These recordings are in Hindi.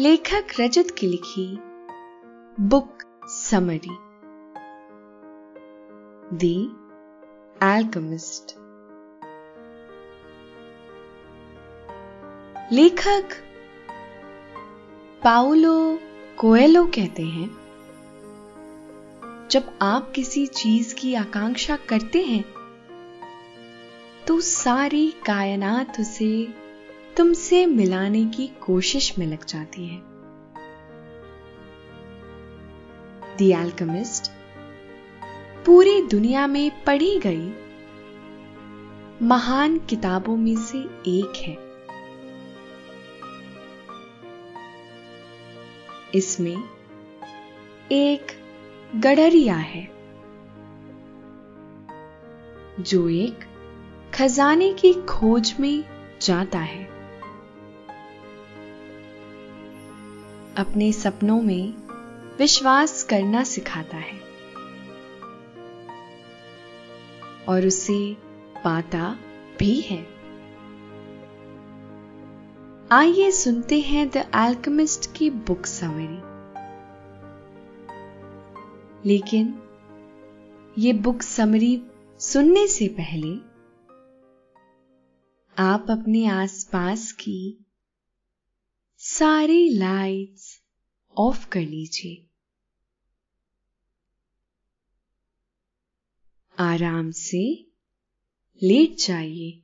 लेखक रजत की लिखी बुक समरी। दी एल्कमिस्ट लेखक पाउलो कोएलो कहते हैं। जब आप किसी चीज़ की आकांक्षा करते हैं तो सारी कायनात उसे तुमसे मिलाने की कोशिश में लग जाती है। दी एल्कमिस्ट पूरी दुनिया में पढ़ी गई महान किताबों में से एक है। इसमें एक गडरिया है, जो एक खजाने की खोज में जाता है। अपने सपनों में विश्वास करना सिखाता है। और उसे पाता भी है। आइए सुनते हैं द एल्कमिस्ट की बुक समरी लेकिन ये बुक समरी सुनने से पहले आप अपने आसपास की सारी लाइट्स ऑफ़ कर लीजिए। आराम से लेट जाइए।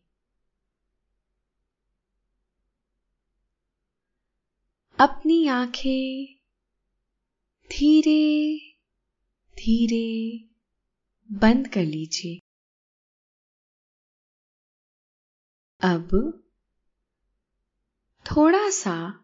अपनी आँखें धीरे धीरे बंद कर लीजिए। अब थोड़ा सा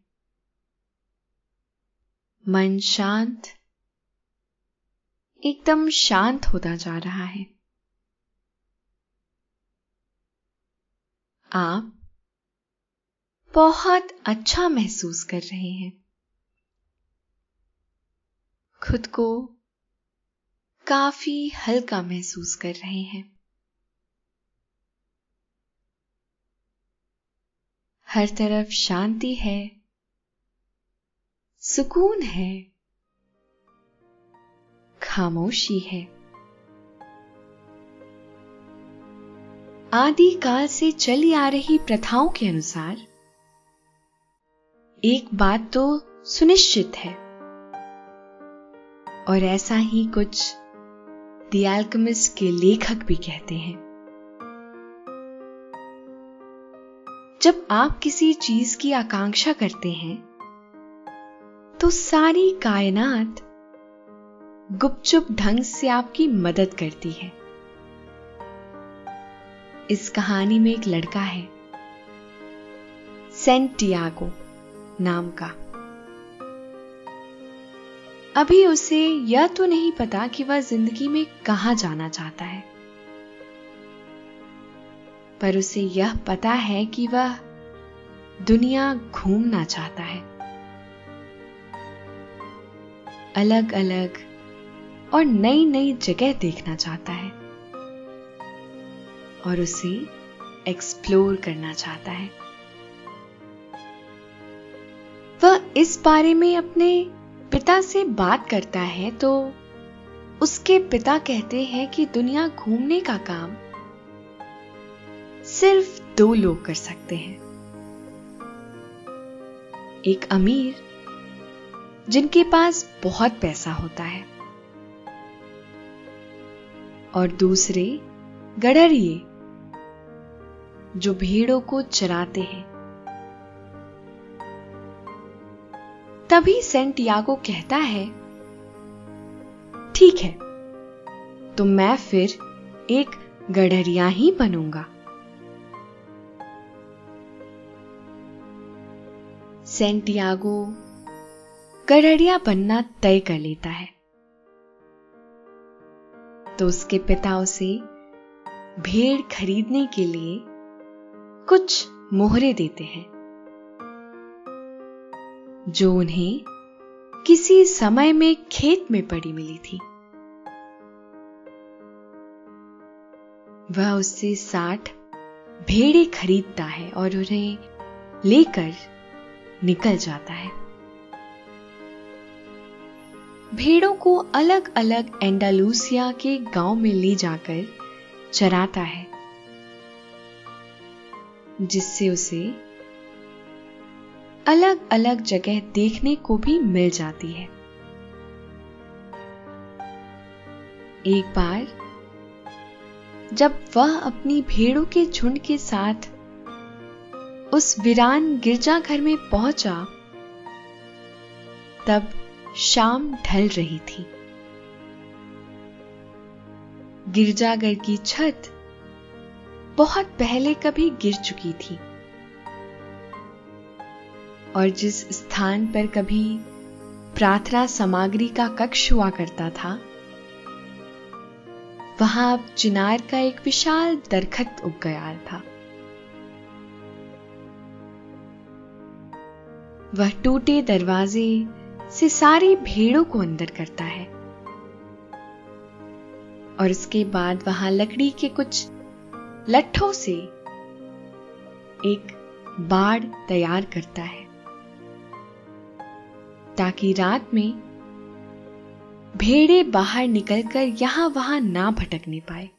मन शांत, एकदम शांत होता जा रहा है। आप बहुत अच्छा महसूस कर रहे हैं। खुद को काफ़ी हल्का महसूस कर रहे हैं। हर तरफ़ शांति है सुकून है। खामोशी है। आदि काल से चली आ रही प्रथाओं के अनुसार, एक बात तो सुनिश्चित है। और ऐसा ही कुछ द के लेखक भी कहते हैं। जब आप किसी चीज़ की आकांक्षा करते हैं तो सारी कायनात गुपचुप ढंग से आपकी मदद करती है। इस कहानी में एक लड़का है सेंटियागो नाम का। अभी उसे यह तो नहीं पता कि वह ज़िंदगी में कहाँ जाना चाहता है। पर उसे यह पता है कि वह दुनिया घूमना चाहता है। अलग अलग और नई नई जगह देखना चाहता है और उसे एक्सप्लोर करना चाहता है। वह इस बारे में अपने पिता से बात करता है तो उसके पिता कहते हैं कि दुनिया घूमने का काम सिर्फ़ दो लोग कर सकते हैं। एक अमीर जिनके पास बहुत पैसा होता है। और दूसरे, गडरिए, जो भेड़ों को चराते हैं। तभी सेंटियागो कहता है, ठीक है तो मैं फिर एक गडरिया ही बनूँगा। सेंटियागो गडरिया बनना तय कर लेता है। तो उसके पिता उसे भेड़ खरीदने के लिए कुछ मोहरे देते हैं, जो उन्हें किसी समय में खेत में पड़ी मिली थी। वह उससे साठ भेड़े खरीदता है और उन्हें लेकर निकल जाता है। भेड़ों को अलग अलग एंडालूसिया के गाँव में ले जाकर चराता है, जिससे उसे अलग अलग जगह देखने को भी मिल जाती है। एक बार, जब वह अपनी भेड़ों के झुंड के साथ उस वीरान गिरजाघर में पहुँचा, तब शाम ढल रही थी। गिरजाघर की छत बहुत पहले कभी गिर चुकी थी और जिस स्थान पर कभी प्रार्थना सामग्री का कक्ष हुआ करता था, वहाँ अब चिनार का एक विशाल दरखत उग गया था। वह टूटे दरवाजे से सारी भेड़ों को अंदर करता है। और उसके बाद वहाँ लकड़ी के कुछ लट्ठों से एक बाड़ तैयार करता है, ताकि रात में भेड़े बाहर निकलकर यहाँ वहाँ ना भटकने पाए।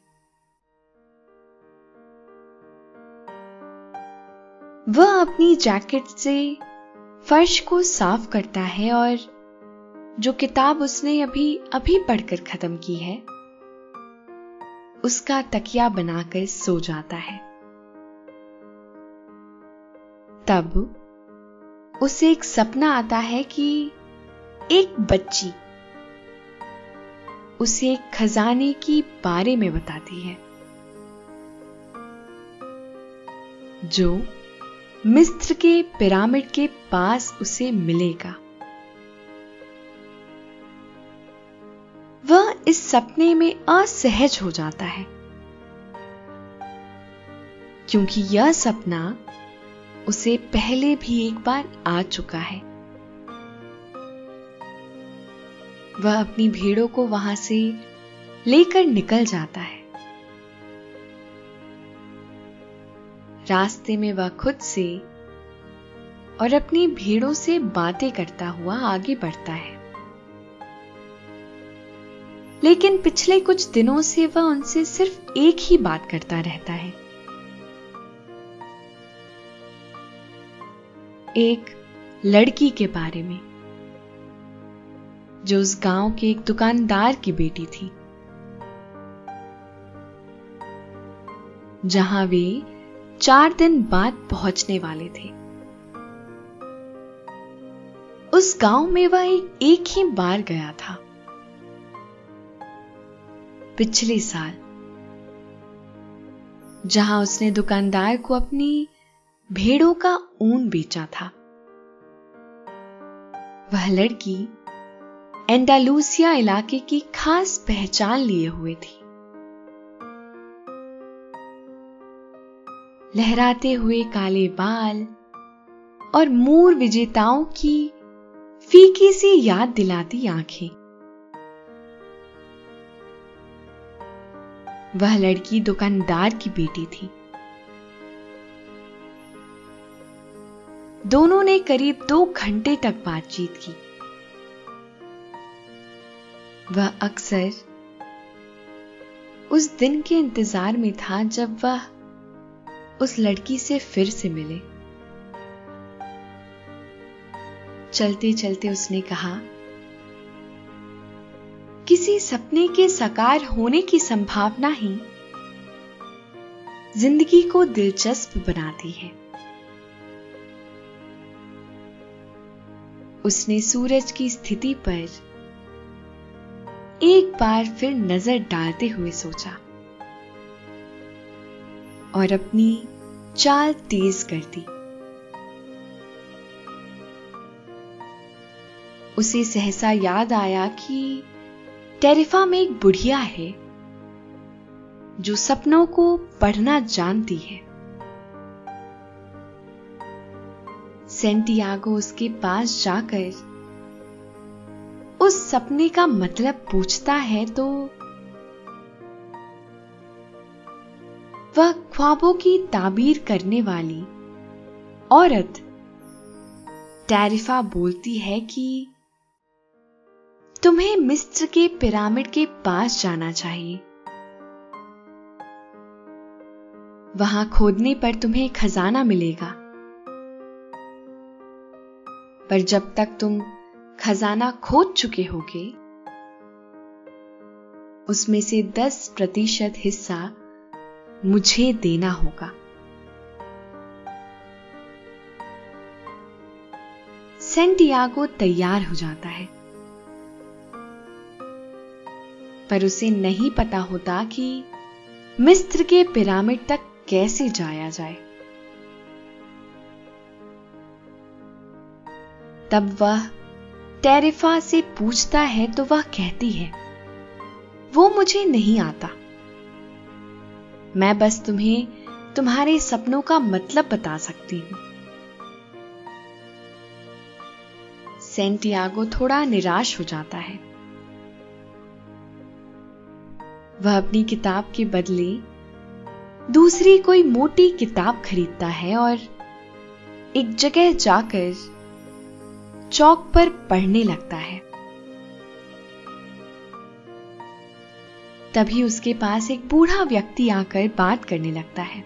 वह अपनी जैकेट से फर्श को साफ़ करता है और जो किताब उसने अभी अभी पढ़कर खत्म की है, उसका तकिया बनाकर सो जाता है। तब उसे एक सपना आता है कि एक बच्ची उसे खजाने की बारे में बताती है, जो मिस्र के पिरामिड के पास उसे मिलेगा। सपने में असहज हो जाता है। क्योंकि यह सपना उसे पहले भी एक बार आ चुका है। वह अपनी भेड़ों को वहाँ से लेकर निकल जाता है। रास्ते में वह खुद से और अपनी भीड़ों से बातें करता हुआ आगे बढ़ता है। लेकिन पिछले कुछ दिनों से वह उनसे सिर्फ़ एक ही बात करता रहता है। एक लड़की के बारे में। जो उस गाँव के एक दुकानदार की बेटी थी। जहाँ वे चार दिन बाद पहुँचने वाले थे। उस गाँव में वह एक, ही बार गया था। पिछले साल, जहाँ उसने दुकानदार को अपनी भेड़ों का ऊन बेचा था। वह लड़की एंडालूसिया इलाके की खास पहचान लिए हुए थी। लहराते हुए काले बाल और मूर विजेताओं की फीकी सी याद दिलाती आँखें। वह लड़की दुकानदार की बेटी थी। दोनों ने करीब दो घंटे तक बातचीत की। वह अक्सर उस दिन के इंतज़ार में था जब वह उस लड़की से फिर से मिले। चलते चलते उसने कहा किसी सपने के साकार होने की संभावना ही ज़िंदगी को दिलचस्प बनाती है। उसने सूरज की स्थिति पर एक बार फिर नज़र डालते हुए सोचा और अपनी चाल तेज कर दी। उसे सहसा याद आया कि टेरिफा में एक बुढ़िया है, जो सपनों को पढ़ना जानती है। सेंटियागो उसके पास जाकर उस सपने का मतलब पूछता है तो वह ख्वाबों की ताबीर करने वाली औरत टैरिफा बोलती है कि तुम्हें मिस्र के पिरामिड के पास जाना चाहिए। वहाँ खोदने पर तुम्हें खजाना मिलेगा। पर जब तक तुम खजाना खोद चुके होगे, उसमें से दस प्रतिशत हिस्सा मुझे देना होगा। सेंटियागो तैयार हो जाता है। पर उसे नहीं पता होता कि मिस्र के पिरामिड तक कैसे जाया जाए। तब वह टेरिफा से पूछता है तो वह कहती है, वो मुझे नहीं आता। मैं बस तुम्हें तुम्हारे सपनों का मतलब बता सकती हूँ। सेंटियागो थोड़ा निराश हो जाता है। वह अपनी किताब के बदले दूसरी कोई मोटी किताब खरीदता है और एक जगह जाकर चौक पर पढ़ने लगता है। तभी उसके पास एक बूढ़ा व्यक्ति आकर बात करने लगता है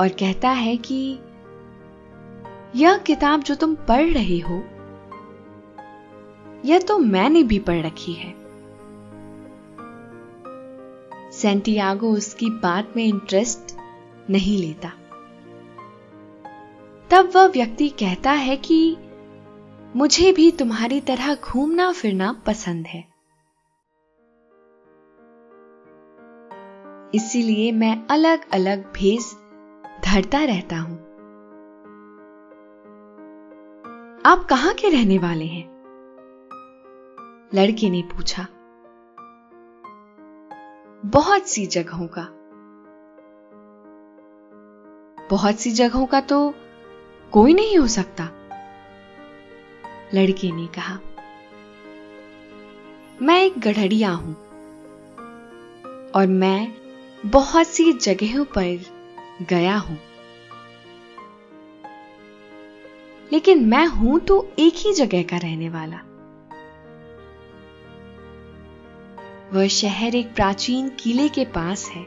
और कहता है कि यह किताब जो तुम पढ़ रहे हो, यह तो मैंने भी पढ़ रखी है। सेंटियागो उसकी बात में इंटरेस्ट नहीं लेता। तब वह व्यक्ति कहता है कि, मुझे भी तुम्हारी तरह घूमना फिरना पसंद है। इसीलिए मैं अलग अलग भेस धरता रहता हूँ। आप कहाँ के रहने वाले हैं? लड़के ने पूछा। बहुत सी जगहों का। बहुत सी जगहों का तो कोई नहीं हो सकता, लड़के ने कहा। मैं एक गढ़ड़िया हूँ और मैं बहुत सी जगहों पर गया हूँ। लेकिन मैं हूँ तो एक ही जगह का रहने वाला। वह शहर एक प्राचीन किले के पास है।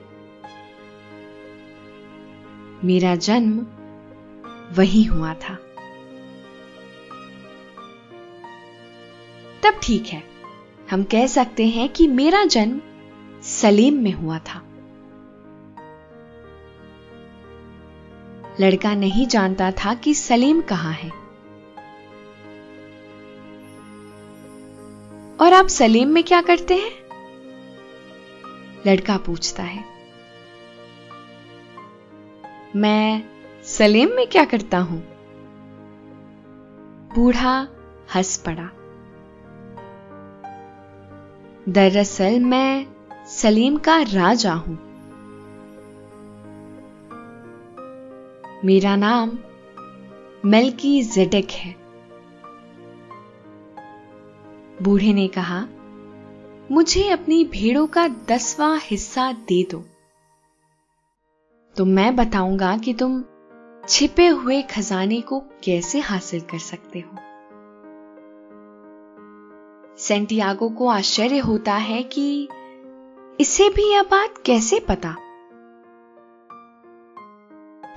मेरा जन्म वही हुआ था। तब ठीक है, हम कह सकते हैं कि मेरा जन्म सलीम में हुआ था। लड़का नहीं जानता था कि सलीम कहाँ है। और आप सलीम में क्या करते हैं? लड़का पूछता है। मैं सलीम में क्या करता हूँ? बूढ़ा हंस पड़ा। दरअसल मैं सलीम का राजा हूँ। मेरा नाम मेल्की जेडेक है। बूढ़े ने कहा मुझे अपनी भेड़ों का दसवां हिस्सा दे दो। तो मैं बताऊँगा कि तुम छिपे हुए खजाने को कैसे हासिल कर सकते हो। सेंटियागो को आश्चर्य होता है कि इसे भी यह बात कैसे पता?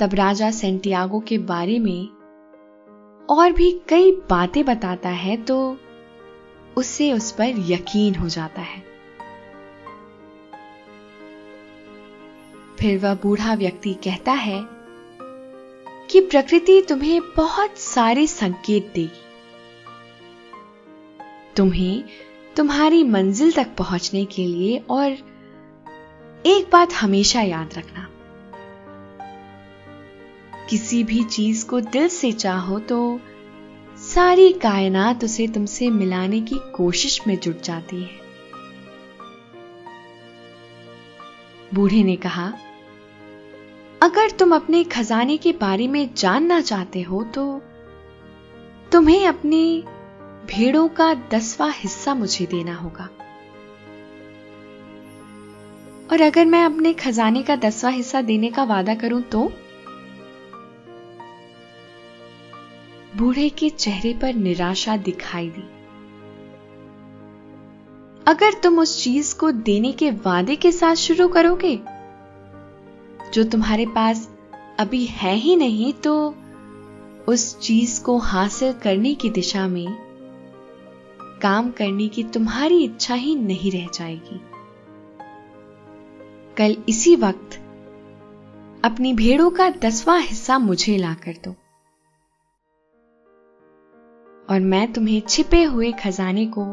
तब राजा सेंटियागो के बारे में और भी कई बातें बताता है तो उससे उस पर यकीन हो जाता है। फिर वह बूढ़ा व्यक्ति कहता है कि प्रकृति तुम्हें बहुत सारे संकेत देगी। तुम्हें तुम्हारी मंजिल तक पहुँचने के लिए और एक बात हमेशा याद रखना। किसी भी चीज़ को दिल से चाहो तो सारी कायनात उसे तुमसे मिलाने की कोशिश में जुट जाती है। बूढ़े ने कहा, अगर तुम अपने खजाने के बारे में जानना चाहते हो तो तुम्हें अपने भेड़ों का दसवां हिस्सा मुझे देना होगा। और अगर मैं अपने खजाने का दसवां हिस्सा देने का वादा करूँ तो बूढ़े के चेहरे पर निराशा दिखाई दी। अगर तुम उस चीज़ को देने के वादे के साथ शुरू करोगे, जो तुम्हारे पास अभी है ही नहीं तो उस चीज़ को हासिल करने की दिशा में काम करने की तुम्हारी इच्छा ही नहीं रह जाएगी। कल इसी वक्त अपनी भेड़ों का दसवां हिस्सा मुझे ला कर दो। और मैं तुम्हें छिपे हुए खजाने को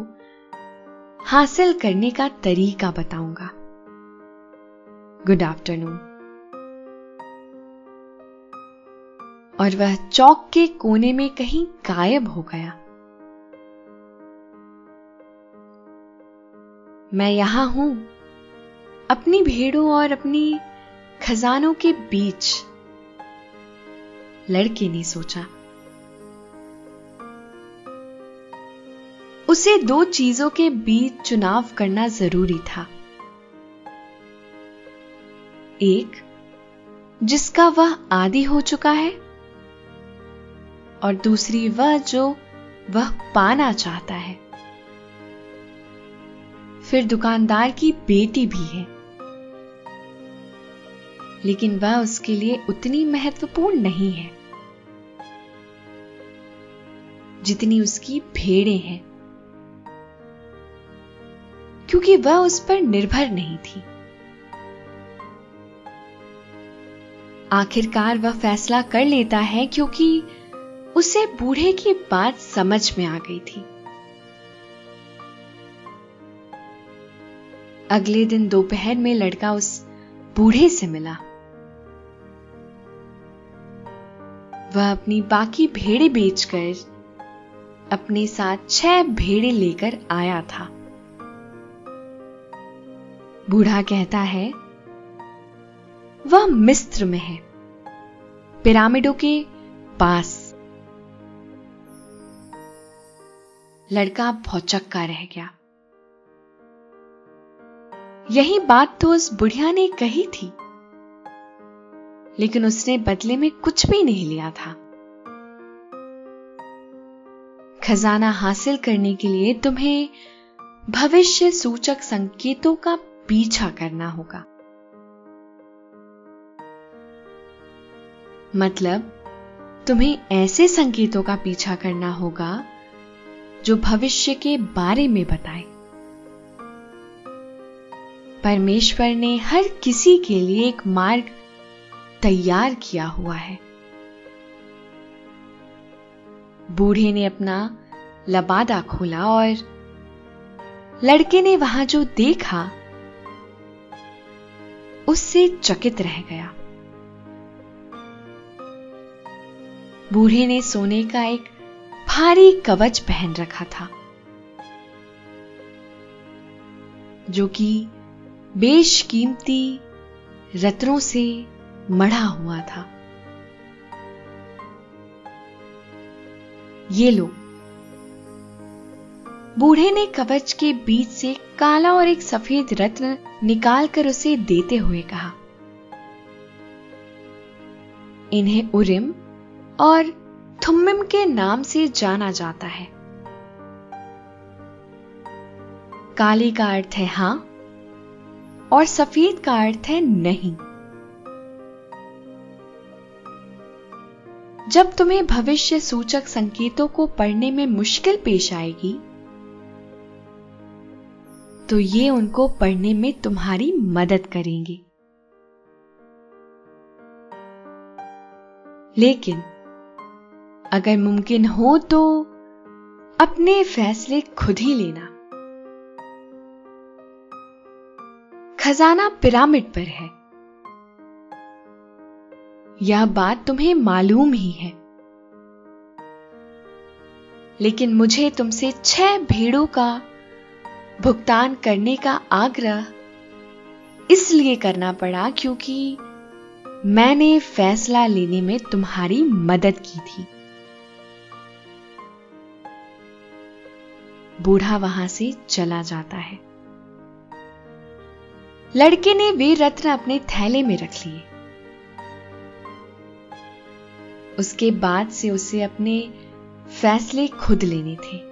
हासिल करने का तरीका बताऊँगा। गुड आफ्टरनून और वह चौक के कोने में कहीं गायब हो गया। मैं यहाँ हूँ, अपनी भेड़ों और अपनी खजानों के बीच। लड़के ने सोचा उसे दो चीज़ों के बीच चुनाव करना ज़रूरी था। एक, जिसका वह आदि हो चुका है, और दूसरी वह जो वह पाना चाहता है। फिर दुकानदार की बेटी भी है। लेकिन वह उसके लिए उतनी महत्वपूर्ण नहीं है, जितनी उसकी भेड़ें हैं। क्योंकि वह उस पर निर्भर नहीं थी। आखिरकार वह फैसला कर लेता है क्योंकि उसे बूढ़े की बात समझ में आ गई थी। अगले दिन दोपहर में लड़का उस बूढ़े से मिला। वह अपनी बाकी भेड़े बेचकर, अपने साथ छह भेड़े लेकर आया था। बूढ़ा कहता है, वह मिस्र में है, पिरामिडों के पास. लड़का भौचक्का रह गया। यही बात तो उस बुढ़िया ने कही थी, लेकिन उसने बदले में कुछ भी नहीं लिया था। खजाना हासिल करने के लिए तुम्हें भविष्य सूचक संकेतों का पीछा करना होगा। मतलब तुम्हें ऐसे संकेतों का पीछा करना होगा, जो भविष्य के बारे में बताए। परमेश्वर ने हर किसी के लिए एक मार्ग तैयार किया हुआ है। बूढ़े ने अपना लबादा खोला और लड़के ने वहाँ जो देखा उससे चकित रह गया। बूढ़े ने सोने का एक भारी कवच पहन रखा था, जो कि बेशकीमती रत्नों से मढ़ा हुआ था। ये लो। बूढ़े ने कवच के बीच से काला और एक सफ़ेद रत्न निकालकर उसे देते हुए कहा, इन्हें उरिम और थुम्मिम के नाम से जाना जाता है। काली का अर्थ है हाँ और सफ़ेद का अर्थ है नहीं। जब तुम्हें भविष्य सूचक संकेतों को पढ़ने में मुश्किल पेश आएगी तो ये उनको पढ़ने में तुम्हारी मदद करेंगे। लेकिन अगर मुमकिन हो तो अपने फैसले खुद ही लेना। खजाना पिरामिड पर है। यह बात तुम्हें मालूम ही है। लेकिन मुझे तुमसे छह भेड़ों का भुगतान करने का आग्रह इसलिए करना पड़ा क्योंकि मैंने फैसला लेने में तुम्हारी मदद की थी। बूढ़ा वहाँ से चला जाता है। लड़के ने वे रत्न अपने थैले में रख लिए। उसके बाद से उसे अपने फैसले खुद लेने थे।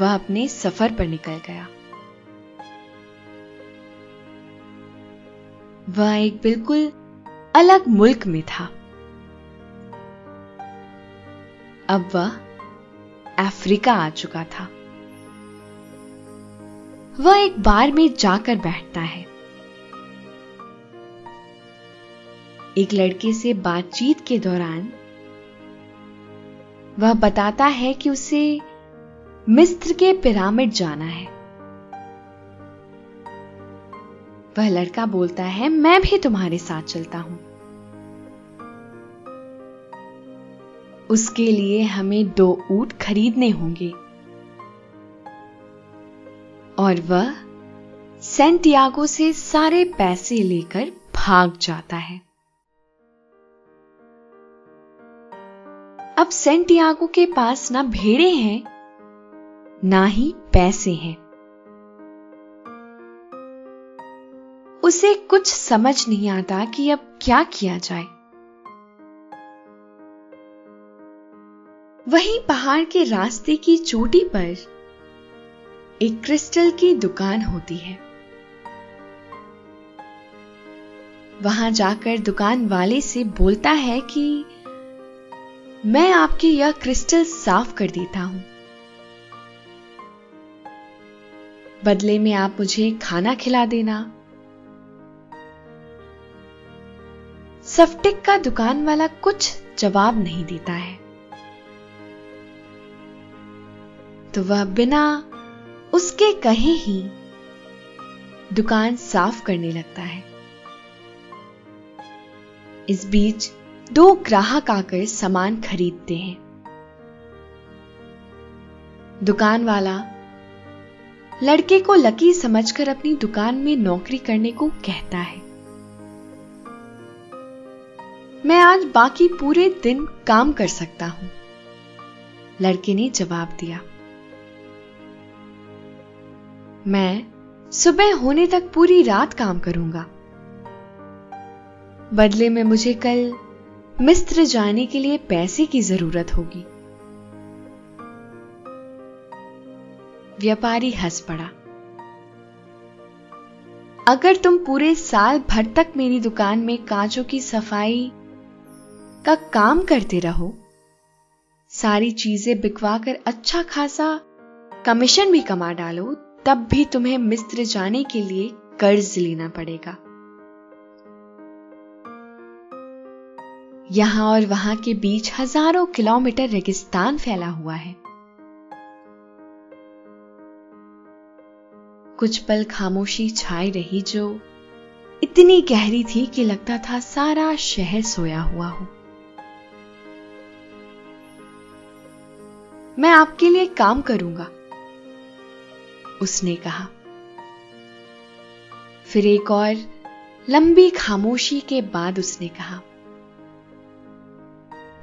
वह अपने सफ़र पर निकल गया। वह एक बिल्कुल अलग मुल्क में था। अब वह अफ्रीका आ चुका था। वह एक बार में जाकर बैठता है। एक लड़के से बातचीत के दौरान वह बताता है कि उसे मिस्र के पिरामिड जाना है। वह लड़का बोलता है, मैं भी तुम्हारे साथ चलता हूँ। उसके लिए हमें दो ऊट खरीदने होंगे। और वह सेंटियागो से सारे पैसे लेकर भाग जाता है। अब सेंटियागो के पास ना भेड़े हैं ना ही पैसे हैं। उसे कुछ समझ नहीं आता कि अब क्या किया जाए। वहीं पहाड़ के रास्ते की चोटी पर एक क्रिस्टल की दुकान होती है। वहाँ जाकर दुकान वाले से बोलता है कि, मैं आपकी यह क्रिस्टल साफ़ कर देता हूँ। बदले में आप मुझे खाना खिला देना। सफ्टिक का दुकान वाला कुछ जवाब नहीं देता है। तो वह बिना उसके कहे ही दुकान साफ़ करने लगता है। इस बीच दो ग्राहक आकर सामान खरीदते हैं। दुकान वाला लड़के को लकी समझकर अपनी दुकान में नौकरी करने को कहता है। मैं आज बाकी पूरे दिन काम कर सकता हूँ। लड़के ने जवाब दिया। मैं सुबह होने तक पूरी रात काम करूँगा। बदले में मुझे कल मिस्र जाने के लिए पैसे की ज़रूरत होगी। व्यापारी हंस पड़ा। अगर तुम पूरे साल भर तक मेरी दुकान में कांचों की सफ़ाई का काम करते रहो, सारी चीज़ें बिकवा कर अच्छा खासा कमीशन भी कमा डालो, तब भी तुम्हें मिस्र जाने के लिए कर्ज लेना पड़ेगा। यहाँ और वहाँ के बीच हज़ारों किलोमीटर रेगिस्तान फैला हुआ है। कुछ पल खामोशी छाई रही जो इतनी गहरी थी कि लगता था सारा शहर सोया हुआ हो। मैं आपके लिए काम करूँगा, उसने कहा। फिर एक और लंबी खामोशी के बाद उसने कहा,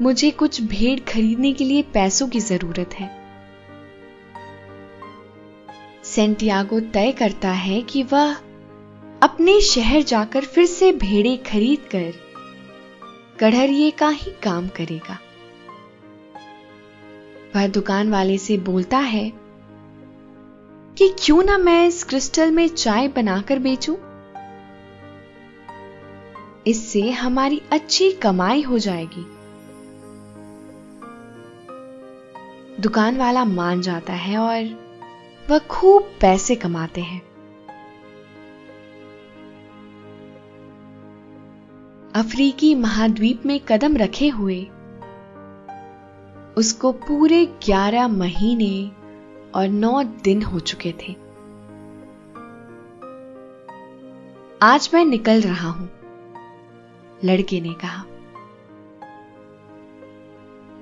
मुझे कुछ भेड़ खरीदने के लिए पैसों की ज़रूरत है। सेंटियागो तय करता है कि वह अपने शहर जाकर फिर से भेड़े खरीद कर कढ़रिए का ही काम करेगा वह दुकान वाले से बोलता है, कि क्यों ना मैं इस क्रिस्टल में चाय बनाकर बेचूं? इससे हमारी अच्छी कमाई हो जाएगी दुकान वाला मान जाता है और वह खूब पैसे कमाते हैं। अफ्रीकी महाद्वीप में कदम रखे हुए, उसको पूरे ग्यारह महीने और नौ दिन हो चुके थे। आज मैं निकल रहा हूँ, लड़के ने कहा।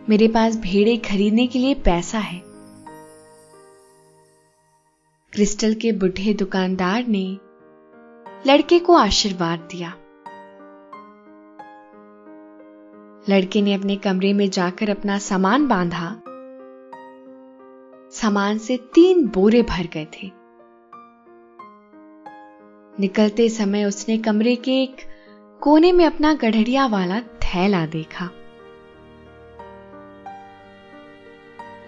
मेरे पास भेड़े खरीदने के लिए पैसा है। क्रिस्टल के बुढ़े दुकानदार ने लड़के को आशीर्वाद दिया। लड़के ने अपने कमरे में जाकर अपना सामान बांधा। सामान से तीन बोरे भर गए थे। निकलते समय उसने कमरे के एक कोने में अपना गढ़ड़िया वाला थैला देखा।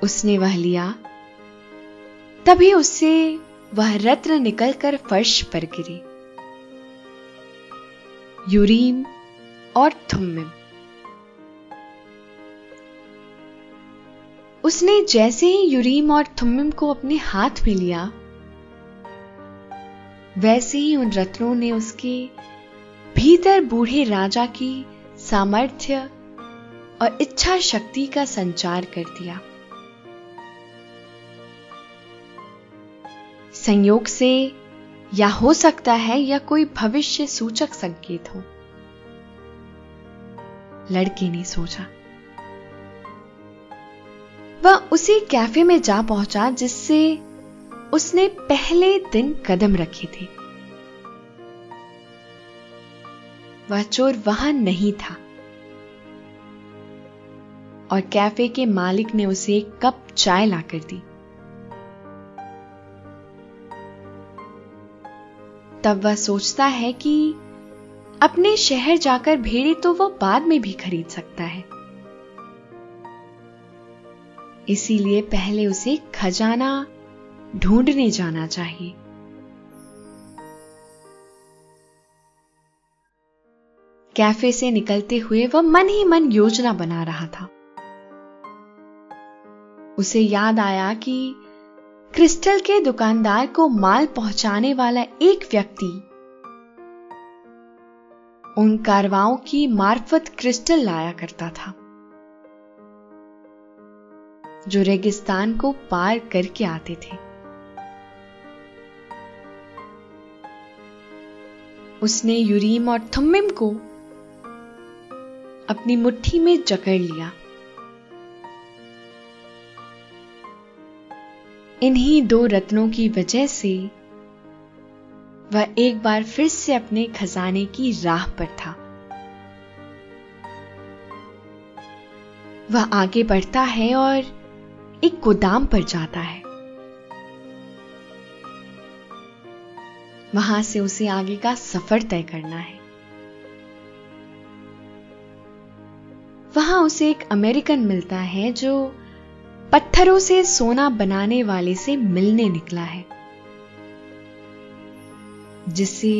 उसने वह लिया तभी उससे वह रत्न निकलकर फर्श पर गिरे। यूरीम और थुम्मिम। उसने जैसे ही यूरीम और थुम्मिम को अपने हाथ में लिया, वैसे ही उन रत्नों ने उसके भीतर बूढ़े राजा की सामर्थ्य और इच्छा शक्ति का संचार कर दिया। संयोग से या हो सकता है या कोई भविष्य सूचक संकेत हो। लड़के ने सोचा, वह उसी कैफ़े में जा पहुँचा जिससे उसने पहले दिन कदम रखे थे। वह चोर वहाँ नहीं था और कैफ़े के मालिक ने उसे एक कप चाय लाकर दी। तब वह सोचता है कि अपने शहर जाकर भेड़े तो वह बाद में भी खरीद सकता है। इसीलिए पहले उसे खजाना ढूँढने जाना चाहिए। कैफ़े से निकलते हुए वह मन ही मन योजना बना रहा था। उसे याद आया कि क्रिस्टल के दुकानदार को माल पहुँचाने वाला एक व्यक्ति। उन कारवाओं की मार्फत क्रिस्टल लाया करता था। जो रेगिस्तान को पार करके आते थे। उसने यूरीम और थम्मिम को अपनी मुट्ठी में जकड़ लिया। इन्हीं दो रत्नों की वजह से वह एक बार फिर से अपने खजाने की राह पर था। वह आगे बढ़ता है और एक गोदाम पर जाता है। वहाँ से उसे आगे का सफ़र तय करना है। वहाँ उसे एक अमेरिकन मिलता है जो पत्थरों से सोना बनाने वाले से मिलने निकला है, जिसे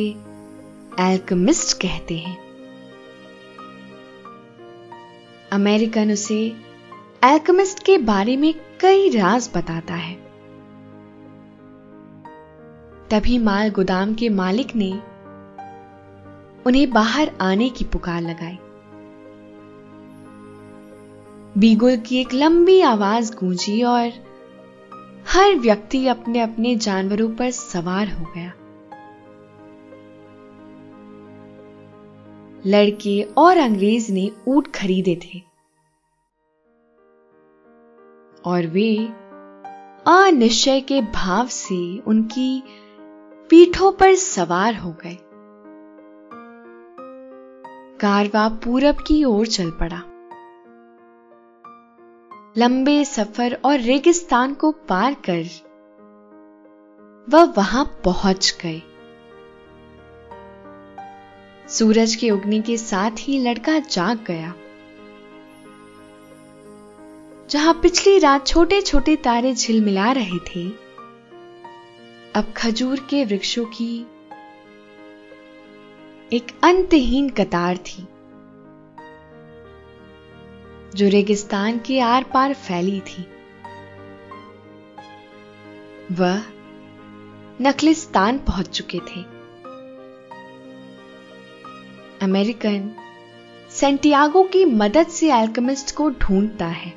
एल्कमिस्ट कहते हैं। अमेरिकन उसे एल्कमिस्ट के बारे में कई राज बताता है। तभी माल गोदाम के मालिक ने उन्हें बाहर आने की पुकार लगाई। बीगुल की एक लंबी आवाज़ गूंजी और हर व्यक्ति अपने अपने जानवरों पर सवार हो गया। लड़के और अंग्रेज़ ने ऊट खरीदे थे और वे अनिश्चय के भाव से उनकी पीठों पर सवार हो गए। कारवा पूरब की ओर चल पड़ा। लंबे सफ़र और रेगिस्तान को पार कर वह वहाँ पहुँच गए। सूरज के उगने के साथ ही लड़का जाग गया। जहाँ पिछली रात छोटे छोटे तारे झिलमिला रहे थे, अब खजूर के वृक्षों की एक अंतहीन कतार थी। जो रेगिस्तान के आर पार फैली थी। वह नखलिस्तान पहुँच चुके थे। अमेरिकन सेंटियागो की मदद से एल्केमिस्ट को ढूंढता है।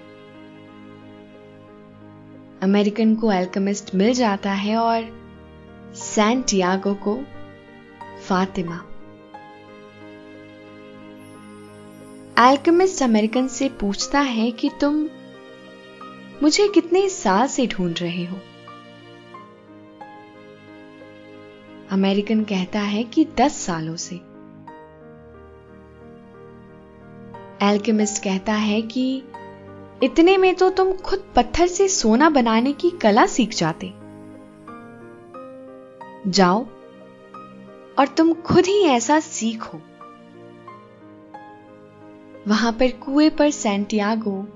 अमेरिकन को एल्केमिस्ट मिल जाता है और सैंटियागो को फातिमा एल्केमिस्ट अमेरिकन से पूछता है कि तुम मुझे कितने साल से ढूंढ रहे हो? अमेरिकन कहता है कि दस सालों से। एल्केमिस्ट कहता है कि इतने में तो तुम खुद पत्थर से सोना बनाने की कला सीख जाते। जाओ और तुम खुद ही ऐसा सीखो। वहाँ पर कुएँ पर सेंटियागो।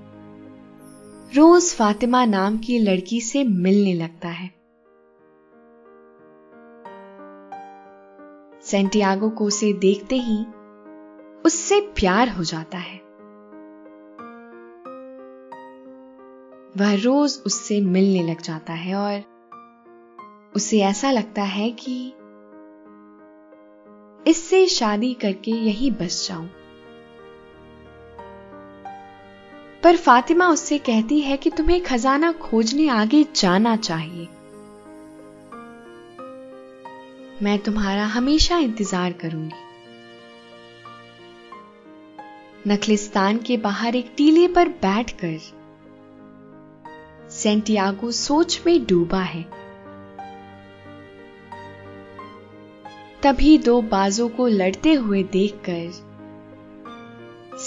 रोज फातिमा नाम की लड़की से मिलने लगता है। सेंटियागो को उसे देखते ही उससे प्यार हो जाता है। वह रोज उससे मिलने लग जाता है और उसे ऐसा लगता है कि इससे शादी करके यही बस जाऊँ। पर फातिमा उससे कहती है कि तुम्हें खजाना खोजने आगे जाना चाहिए। मैं तुम्हारा हमेशा इंतज़ार करूँगी। नखलिस्तान के बाहर एक टीले पर बैठकर सेंटियागो सोच में डूबा है। तभी दो बाजों को लड़ते हुए देखकर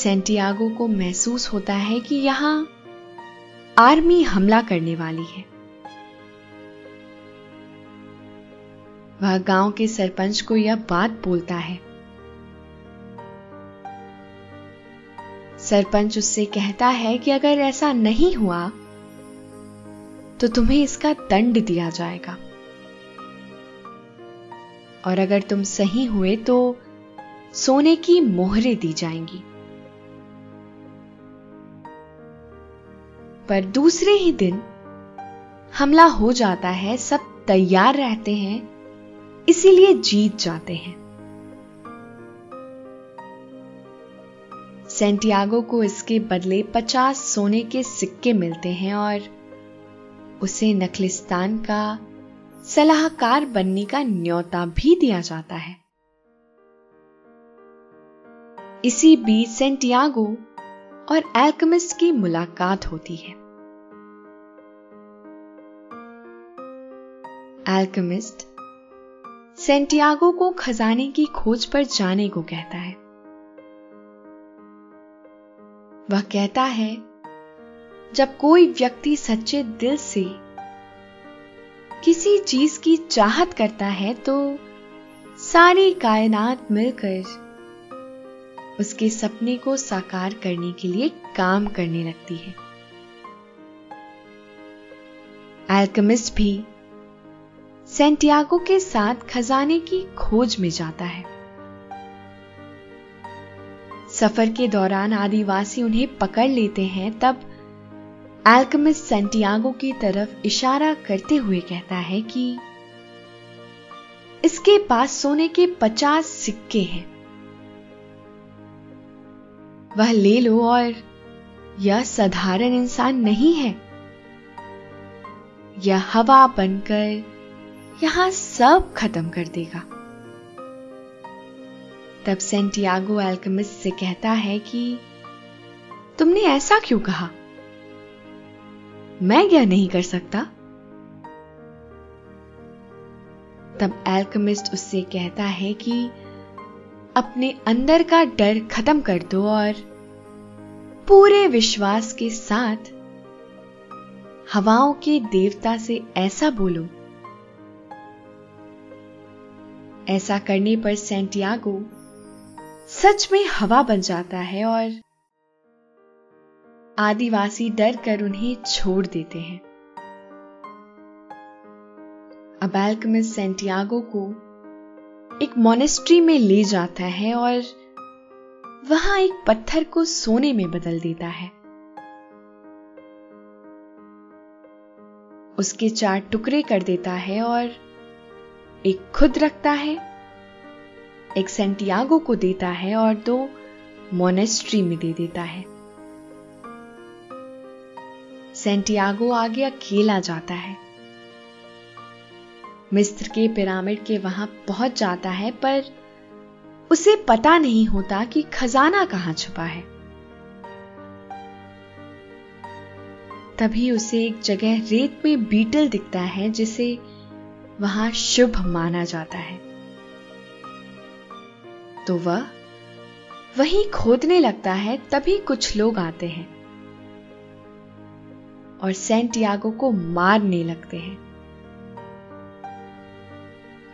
सेंटियागो को महसूस होता है कि यहाँ आर्मी हमला करने वाली है। वह गाँव के सरपंच को यह बात बोलता है। सरपंच उससे कहता है कि अगर ऐसा नहीं हुआ तो तुम्हें इसका दंड दिया जाएगा। और अगर तुम सही हुए तो सोने की मोहरें दी जाएँगी। पर दूसरे ही दिन हमला हो जाता है, सब तैयार रहते हैं, इसीलिए जीत जाते हैं। सेंटियागो को इसके बदले पचास सोने के सिक्के मिलते हैं और उसे नखलिस्तान का सलाहकार बनने का न्योता भी दिया जाता है। इसी बीच सेंटियागो और एल्कमिस्ट की मुलाकात होती है। एल्कमिस्ट सेंटियागो को खजाने की खोज पर जाने को कहता है। वह कहता है, जब कोई व्यक्ति सच्चे दिल से किसी चीज़ की चाहत करता है तो सारी कायनात मिलकर उसके सपने को साकार करने के लिए काम करने लगती है। एल्कमिस्ट भी सेंटियागो के साथ खजाने की खोज में जाता है। सफ़र के दौरान आदिवासी उन्हें पकड़ लेते हैं, तब एल्कमिस्ट सेंटियागो की तरफ़ इशारा करते हुए कहता है कि इसके पास सोने के पचास सिक्के हैं। वह ले लो और यह साधारण इंसान नहीं है। यह हवा बनकर यहाँ सब खत्म कर देगा। तब सेंटियागो एल्केमिस्ट से कहता है कि, तुमने ऐसा क्यों कहा? मैं क्या नहीं कर सकता? तब एल्केमिस्ट उससे कहता है कि, अपने अंदर का डर खत्म कर दो और पूरे विश्वास के साथ हवाओं के देवता से ऐसा बोलो ऐसा करने पर सेंटियागो सच में हवा बन जाता है और आदिवासी डर कर उन्हें छोड़ देते हैं। अब एल्कमिस सेंटियागो को एक मोनेस्ट्री में ले जाता है और वहाँ एक पत्थर को सोने में बदल देता है। उसके चार टुकड़े कर देता है और एक खुद रखता है, एक सेंटियागो को देता है और दो मोनेस्ट्री में दे देता है। सेंटियागो आगे अकेला जाता है। मिस्र के पिरामिड के वहाँ पहुँच जाता है, पर उसे पता नहीं होता कि खजाना कहाँ छुपा है। तभी उसे एक जगह रेत में बीटल दिखता है, जिसे वहाँ शुभ माना जाता है। तो वह वहीं खोदने लगता है, तभी कुछ लोग आते हैं और सेंटियागो को मारने लगते हैं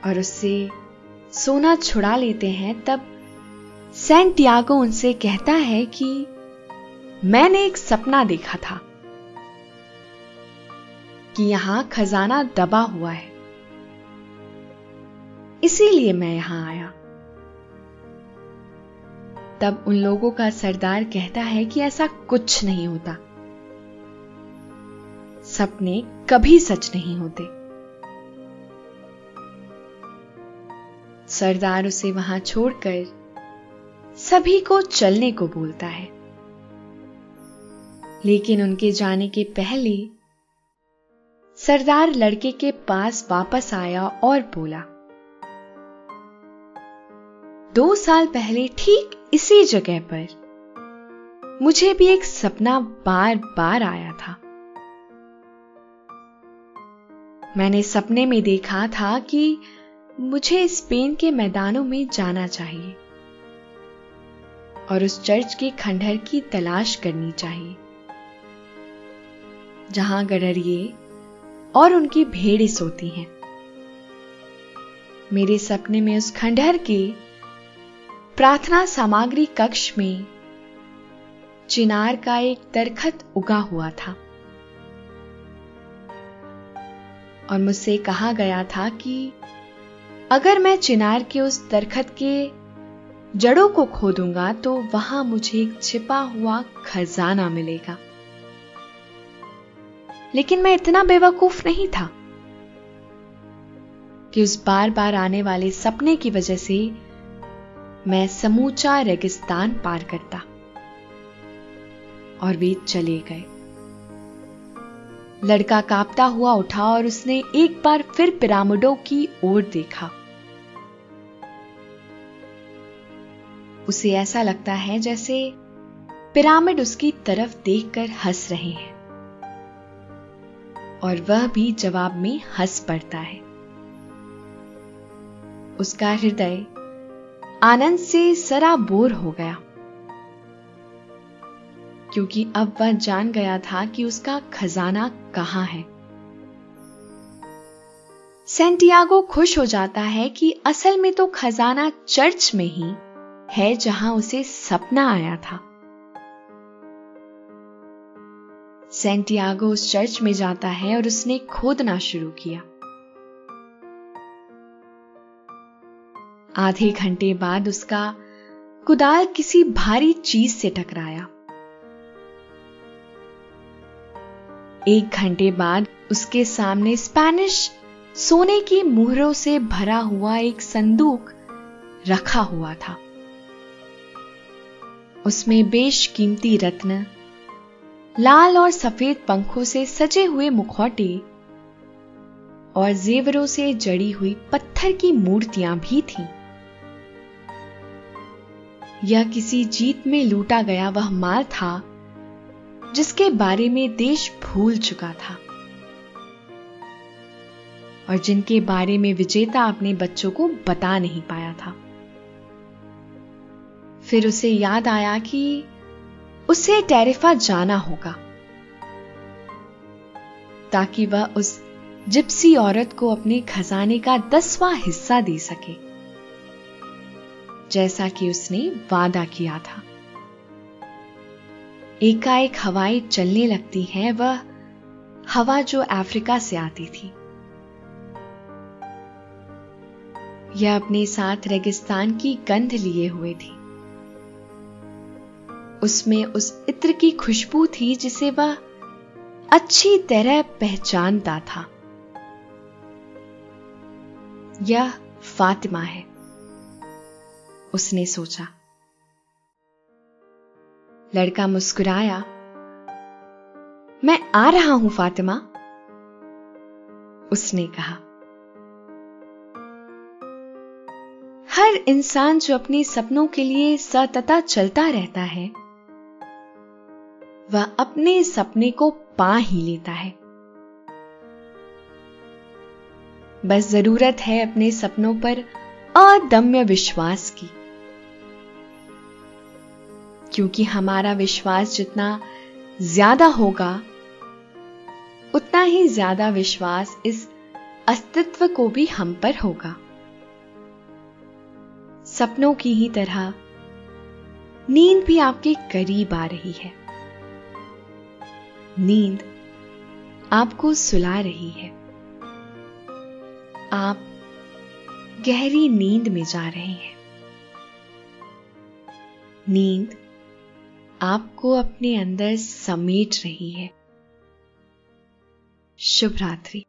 और उससे सोना छुड़ा लेते हैं। तब सेंटियागो उनसे कहता है कि मैंने एक सपना देखा था कि यहाँ खजाना दबा हुआ है। इसीलिए मैं यहाँ आया। तब उन लोगों का सरदार कहता है कि ऐसा कुछ नहीं होता। सपने कभी सच नहीं होते। सरदार उसे वहाँ छोड़कर सभी को चलने को बोलता है। लेकिन उनके जाने के पहले सरदार लड़के के पास वापस आया और बोला दो साल पहले ठीक इसी जगह पर। मुझे भी एक सपना बार बार आया था। मैंने सपने में देखा था कि मुझे स्पेन के मैदानों में जाना चाहिए और उस चर्च के खंडहर की तलाश करनी चाहिए, जहाँ गडरिए और उनकी भेड़ें सोती हैं। मेरे सपने में उस खंडहर के प्रार्थना सामग्री कक्ष में चिनार का एक दरखत उगा हुआ था। और मुझसे कहा गया था कि अगर मैं चिनार के उस दरखत के जड़ों को खोदूँगा तो वहाँ मुझे एक छिपा हुआ खजाना मिलेगा। लेकिन मैं इतना बेवकूफ़ नहीं था कि उस बार बार आने वाले सपने की वजह से मैं समूचा रेगिस्तान पार करता और वे चले गए। लड़का कांपता हुआ उठा और उसने एक बार फिर पिरामिडों की ओर देखा। उसे ऐसा लगता है जैसे पिरामिड उसकी तरफ़ देखकर हंस रहे हैं और वह भी जवाब में हंस पड़ता है। उसका हृदय आनंद से सराबोर हो गया। क्योंकि अब वह जान गया था कि उसका खजाना कहाँ है। सेंटियागो खुश हो जाता है कि असल में तो खजाना चर्च में ही है जहाँ उसे सपना आया था। सेंटियागो उस चर्च में जाता है और उसने खोदना शुरू किया। आधे घंटे बाद उसका कुदाल किसी भारी चीज़ से टकराया एक घंटे बाद उसके सामने स्पैनिश सोने की मुहरों से भरा हुआ एक संदूक रखा हुआ था उसमें बेशकीमती रत्न, लाल और सफ़ेद पंखों से सजे हुए मुखौटे और जेवरों से जड़ी हुई पत्थर की मूर्तियाँ भी थीं। यह किसी जीत में लूटा गया वह माल था, जिसके बारे में देश भूल चुका था। और जिनके बारे में विजेता अपने बच्चों को बता नहीं पाया था। फिर उसे याद आया कि उसे टेरिफा जाना होगा, ताकि वह उस जिप्सी औरत को अपने खजाने का दसवां हिस्सा दे सके। जैसा कि उसने वादा किया था। एकाएक हवाएँ चलने लगती हैं, वह हवा जो अफ्रीका से आती थी। यह अपने साथ रेगिस्तान की गंध लिए हुए थी। उसमें उस इत्र की खुशबू थी जिसे वह अच्छी तरह पहचानता था। यह फातिमा है। उसने सोचा। लड़का मुस्कुराया। मैं आ रहा हूँ, फातिमा, उसने कहा। हर इंसान जो अपने सपनों के लिए सतता चलता रहता है, वह अपने सपने को पा ही लेता है। बस ज़रूरत है अपने सपनों पर अदम्य विश्वास की। क्योंकि हमारा विश्वास जितना ज़्यादा होगा, उतना ही ज़्यादा विश्वास इस अस्तित्व को भी हम पर होगा। सपनों की ही तरह नींद भी आपके करीब आ रही है। नींद आपको सुला रही है। आप गहरी नींद में जा रहे हैं। नींद आपको अपने अंदर समेट रही है। शुभ रात्रि।